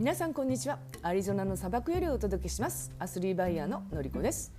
皆さんこんにちは。アリゾナの砂漠よりお届けします。アスリートバイヤーののりこです、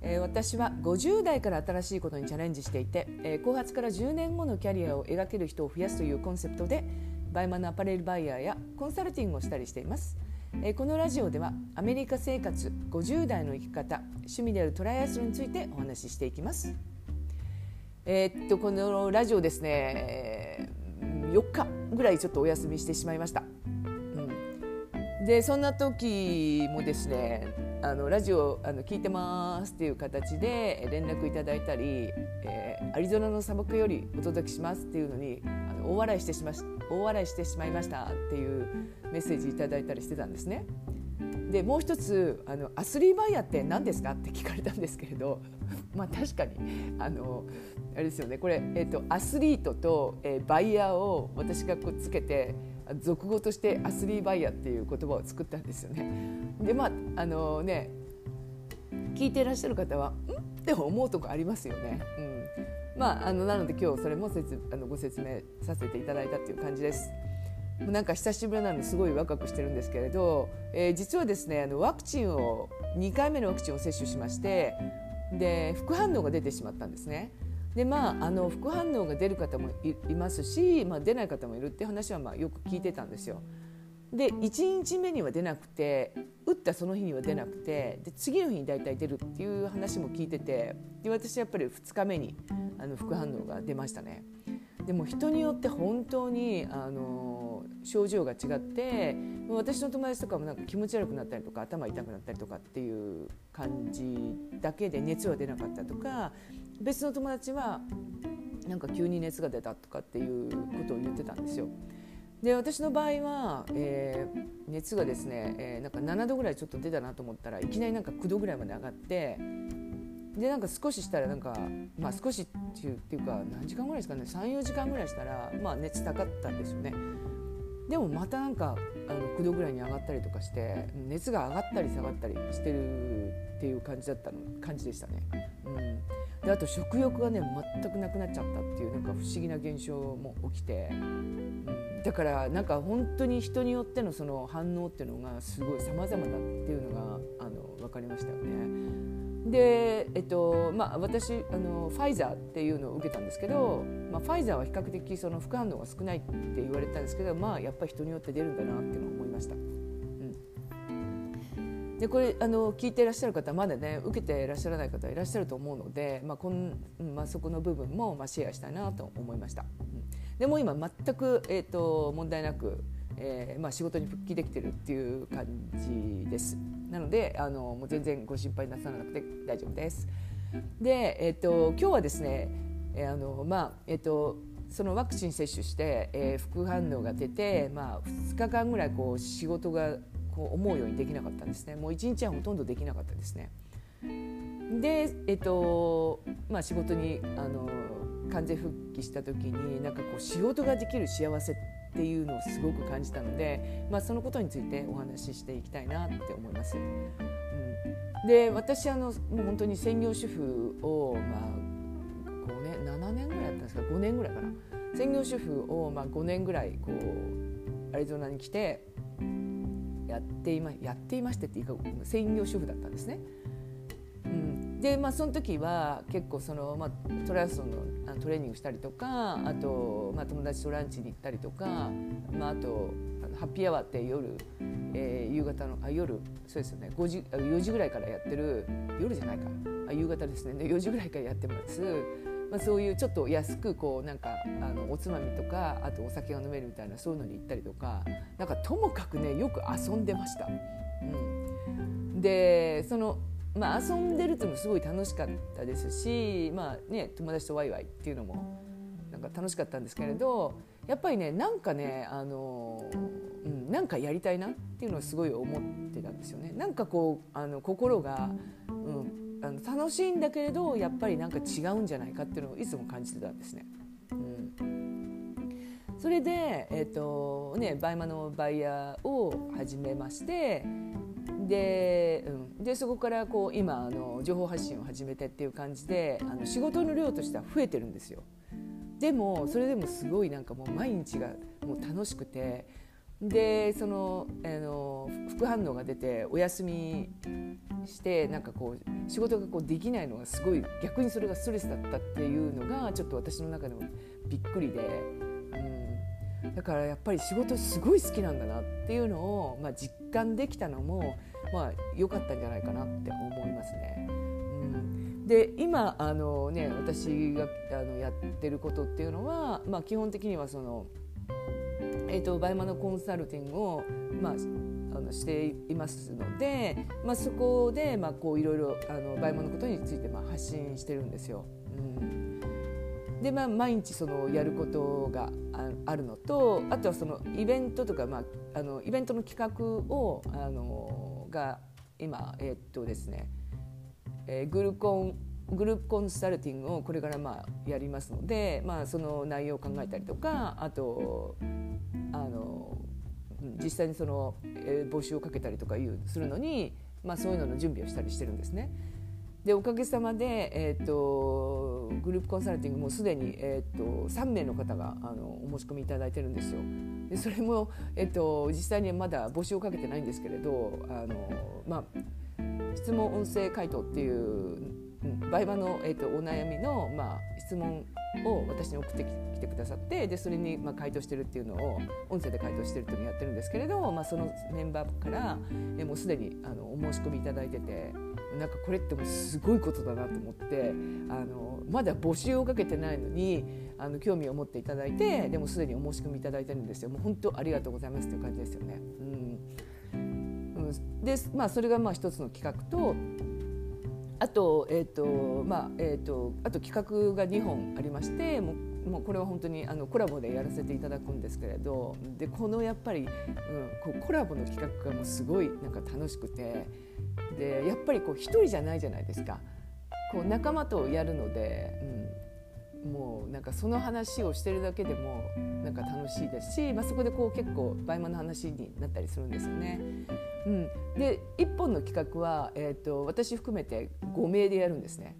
えー、私は50代から新しいことにチャレンジしていて、えー、後発から10年後のキャリアを描ける人を増やすというコンセプトで BUYMA のアパレルバイヤーやコンサルティングをしたりしています、えー、このラジオではアメリカ生活50代の生き方趣味であるトライアスロンについてお話ししていきます。えー、っとこのラジオですね4日ぐらいちょっとお休みしてしまいました。でそんな時もですねあのラジオあの聞いてますっていう形で連絡いただいたり、えー、アリゾナの砂漠よりお届けしますっていうのにあの大笑いしてしま大笑いしてしまいましたっていうメッセージいただいたりしてたんですね。でもう一つあのアスリーバイヤーって何ですかって聞かれたんですけれど まあ確かにあのあれですよねこれ、えーと、アスリートと、えー、バイヤーを私がくっつけて俗語としてアスリーバイヤーっていう言葉を作ったんですよね。でまああのね聞いていらっしゃる方は「ん?」って思うとこありますよね。うんまあ、あのなので今日それも説あのご説明させていただいたっていう感じです。なんか久しぶりなのですごい若くしてるんですけれど、えー、実はですねあのワクチンを2回目のワクチンを接種しましてで副反応が出てしまったんですね。でまあ、あの副反応が出る方もいますし、まあ、出ない方もいるって話はまあよく聞いてたんですよ。で1日目には出なくて打ったその日には出なくてで次の日に大体出るっていう話も聞いててで私やっぱり2日目にあの副反応が出ましたね。でも人によって本当にあの症状が違って私の友達とかもなんか気持ち悪くなったりとか頭痛くなったりとかっていう感じだけで熱は出なかったとか別の友達はなんか急に熱が出たとかっていうことを言ってたんですよ。で私の場合は、えー、熱がですね、えー、なんか7度ぐらいちょっと出たなと思ったらいきなりなんか9度ぐらいまで上がってでなんか少ししたらなんか、まあ、少しっていうっていうか何時間ぐらいですかね34時間ぐらいしたら、まあ、熱高かったんですよね。でもまたなんかあの9度ぐらいに上がったりとかして熱が上がったり下がったりしてるっていう感じだったの感じでしたね。うんであと食欲がね全くなくなっちゃったっていうなんか不思議な現象も起きて、うん、だからなんか本当に人によってのその反応っていうのがすごい様々だっていうのがあの分かりましたよね。で、えっとまあ、私あのファイザーっていうのを受けたんですけど、まあ、ファイザーは比較的その副反応が少ないって言われたんですけど、まあ、やっぱり人によって出るんだなっていうのを思いました。でこれあの聞いていらっしゃる方まだね受けていらっしゃらない方いらっしゃると思うので、まあこんまあ、そこの部分も、まあ、シェアしたいなと思いました。うん、でも今全く、えーと、問題なく、えーまあ、仕事に復帰できてるっていう感じです。なのであのもう全然ご心配なさらなくて大丈夫です。で、えーと、今日はですね、えー、あのまあえっ、ー、とそのワクチン接種して、えー、副反応が出て、まあ、2日間ぐらいこう仕事がこう思うようにできなかったんですねもう一日はほとんどできなかったですね。で、えっとまあ、仕事にあの完全復帰した時になんかこう仕事ができる幸せっっていうのをすごく感じたので、まあ、そのことについてお話ししていきたいなって思います。うん、で私あのもう本当に専業主婦を、まあ、5年7年ぐらいやったんですか？5年ぐらいかな専業主婦を、まあ、5年ぐらいこうアリゾナに来てやっていまやっていましてっていうか専業主婦だったんですね。うん、でまあその時は結構その、まあ、トライアスロンのトレーニングしたりとかあと、まあ、友達とランチに行ったりとか、まあ、あとハッピーアワーって夜、えー、夕方のあ夜そうですよね。5時4時ぐらいからやってる夜じゃないか。あ夕方ですね。4時ぐらいからやってます。まあ、そういうちょっと安くこうなんかあのおつまみとかあとお酒が飲めるみたいなそういうのに行ったりとかなんかともかくねよく遊んでました。うん、でそのまあ、遊んでるってもすごい楽しかったですし、まあね、友達とワイワイっていうのもなんか楽しかったんですけれどやっぱりねなんかねあの、うん、なんかやりたいなっていうのをすごい思ってたんですよね。なんかこうあの心が、うん、あの楽しいんだけれどやっぱりなんか違うんじゃないかっていうのをいつも感じてたんですね。うん、それで、えーとね、 BUYMA のバイヤーを始めましてで,、うん、でそこからこう今あの情報発信を始めてっていう感じであの仕事の量としては増えてるんですよ。でもそれでもすごいなんかもう毎日がもう楽しくてでそのあの副反応が出てお休みしてなんかこう仕事がこうできないのがすごい逆にそれがストレスだったっていうのがちょっと私の中でもびっくりで、うん、だからやっぱり仕事すごい好きなんだなっていうのを、まあ、実感できたのもまあ良かったんじゃないかなって思いますね。うん、で今あの、ね、私があのやってることっていうのは、まあ、基本的にはその、えーと、バイマのコンサルティングを、まあ、あのしていますので、まあ、そこで、まあ、こういろいろあのバイマのことについてまあ発信してるんですよ。うんでまあ、毎日そのやることがあるのとあとはそのイベントとか、まあ、あのイベントの企画をあのが今えー、っとですね、えー、グルコングループコンサルティングをこれからまあやりますので、まあ、その内容を考えたりとかあとあの実際にその、えー、募集をかけたりとかいうするのに、まあ、そういうのの準備をしたりしてるんですね。でおかげさまで、えーと、グループコンサルティングもすでに、えーと、3名の方があのお申し込みいただいてるんですよ。でそれも、えーと、実際にはまだ募集をかけてないんですけれどあの、まあ、質問音声回答っていう売買の、えーと、お悩みの、まあ、質問を私に送ってきてくださってでそれに、まあ、回答してるっていうのを音声で回答してるっていうのをやってるんですけれど、まあ、そのメンバーから、えー、もうすでにあのお申し込みいただいててなんかこれってもうすごいことだなと思ってあのまだ募集をかけてないのにあの興味を持っていただいてでもすでにお申し込みいただいてるんですよ。もう本当ありがとうございますという感じですよね。うん、でまあそれがまあ一つの企画とあと,、えーとまあえーと、あと企画が2本ありましてもうもうこれは本当にあのコラボでやらせていただくんですけれどでこのやっぱり、うん、こうコラボの企画がもうすごいなんか楽しくてでやっぱりこう一人じゃないじゃないですかこう仲間とやるので、うん、もうなんかその話をしてるだけでもなんか楽しいですし、まあ、そこでこう結構バイマの話になったりするんですよね。うん、で1本の企画は、えーと、私含めて5名でやるんですね。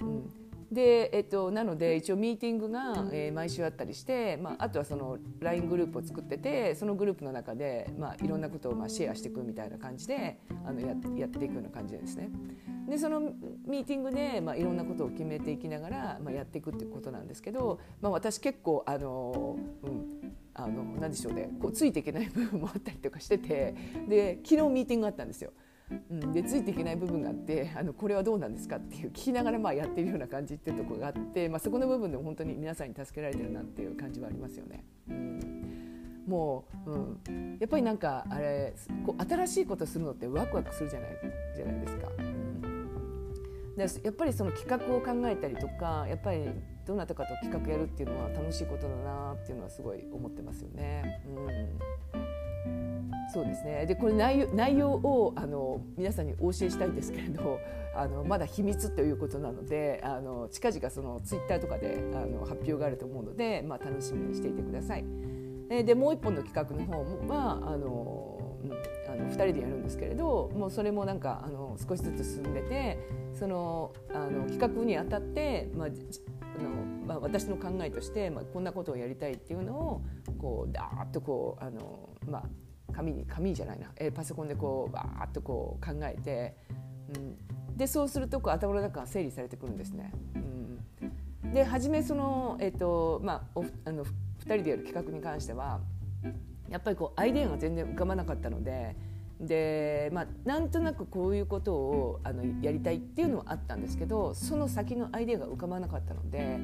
うんでえっと、なので一応ミーティングが、えー、毎週あったりして、まあ、あとはその LINE グループを作っててそのグループの中で、まあ、いろんなことをまあシェアしていくみたいな感じであのややっていくような感じですね。でそのミーティングで、まあ、いろんなことを決めていきながら、まあ、やっていくっていうことなんですけど、まあ、私結構あの、うん、あの何でしょうねこうついていけない部分もあったりとかしててで昨日ミーティングがあったんですよ。うん、でついていけない部分があってあのこれはどうなんですかっていう聞きながらまあやってるような感じっていうところがあって、まあ、そこの部分でも本当に皆さんに助けられてるなっていう感じはありますよね。うん、もう、うん、やっぱりなんかあれこう新しいことするのってワクワクするじゃないじゃないですか。でやっぱりその企画を考えたりとかやっぱりどなたかと企画やるっていうのは楽しいことだなっていうのはすごい思ってますよね。うん、そうですねでこれ内容内容をあの皆さんにお教えしたいんですけれどあのまだ秘密ということなのであの近々そのツイッターとかであの発表があると思うので、まあ、楽しみにしていてください。でもう一本の企画の方はあのあの2人でやるんですけれどもうそれもなんかあの少しずつ進んでてそのあの企画にあたって、まああのまあ、私の考えとして、まあ、こんなことをやりたいっていうのをこうダーッとこうあの、まあ、紙に紙じゃないな、えパソコンでこうバーッとこう考えて、うん、でそうするとこう頭の中が整理されてくるんですね。うん、で初めその、えーとまあ、あの2人でやる企画に関してはやっぱりこうアイデアが全然浮かばなかったのでで、まあ、なんとなくこういうことをあのやりたいっていうのはあったんですけどその先のアイデアが浮かばなかったので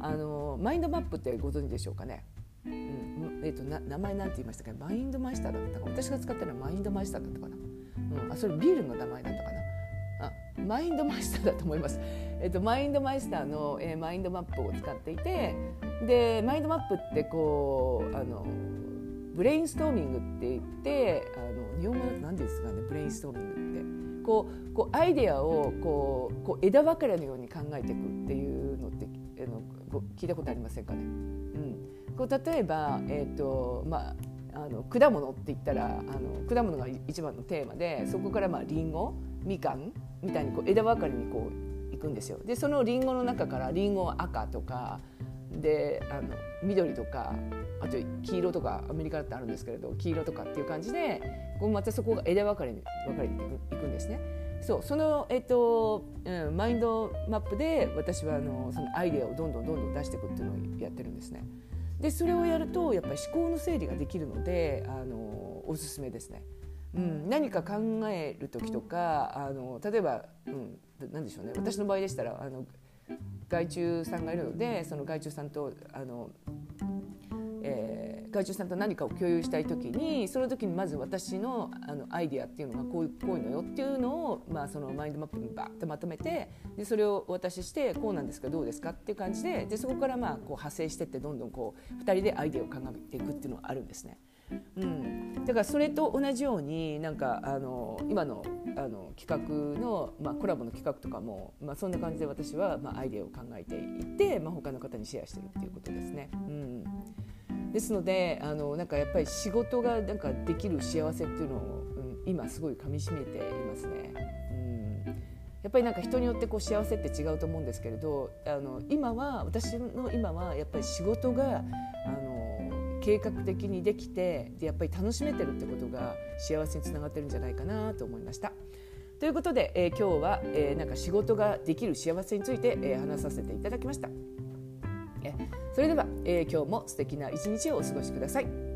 あのマインドマップってご存知でしょうかね。うん。えーと、な名前なんて言いましたかマインドマイスターだったか私が使ったのはマインドマイスターだったかな、うん、あそれビールの名前だったかな？あマインドマイスターだと思います、えーと、マインドマイスターの、えー、マインドマップを使っていてでマインドマップってこうあのブレインストーミングって言ってあの日本語だと何ですかね？ブレインストーミングって。こうこうアイデアをこうこう枝分かれのように考えていくっていうのってあの聞いたことありませんかね、こう例えば、えーとまあ、あの果物って言ったらあの果物が一番のテーマでそこからまあリンゴみかんみたいにこう枝分かれにこういくんですよ。でそのリンゴの中からリンゴは赤とかであの緑とかあと黄色とかアメリカだってあるんですけれど黄色とかっていう感じでこうまたそこが枝分かれに分かれていくんですね。そうその、えっとうん、マインドマップで私はあのそのアイデアをどんどんどんどん出していくっていうのをやってるんですね。でそれをやるとやっぱり思考の整理ができるのであのおすすめですね。うん、何か考える時とかあの例えば、うん、何でしょうね私の場合でしたらあの害虫さんがいるのでその害虫さんとあの、えー、害虫さんと何かを共有したい時にその時にまず私のあのアイディアっていうのがこうこういうのよっていうのを、まあ、そのマインドマップにバーッとまとめてでそれをお渡ししてこうなんですかどうですかっていう感じででそこからまあこう派生してってどんどんこう2人でアイディアを考えていくっていうのがあるんですね。うん、だからそれと同じようになんかあの今のあの企画の、まあ、コラボの企画とかも、まあ、そんな感じで私は、まあ、アイデアを考えていって、まあ、他の方にシェアしてるっていうことですね。うんですのであのなんかやっぱり仕事がなんかできる幸せっていうのを、うん、今すごいかみしめていますね。うんやっぱりなんか人によってこう幸せって違うと思うんですけれどあの今は私の今はやっぱり仕事があの計画的にできてでやっぱり楽しめてるってことが幸せにつながってるんじゃないかなと思いました。ということで、えー、今日は、えー、なんか仕事ができる幸せについて、えー、話させていただきました。それでは、えー、今日も素敵な一日をお過ごしください。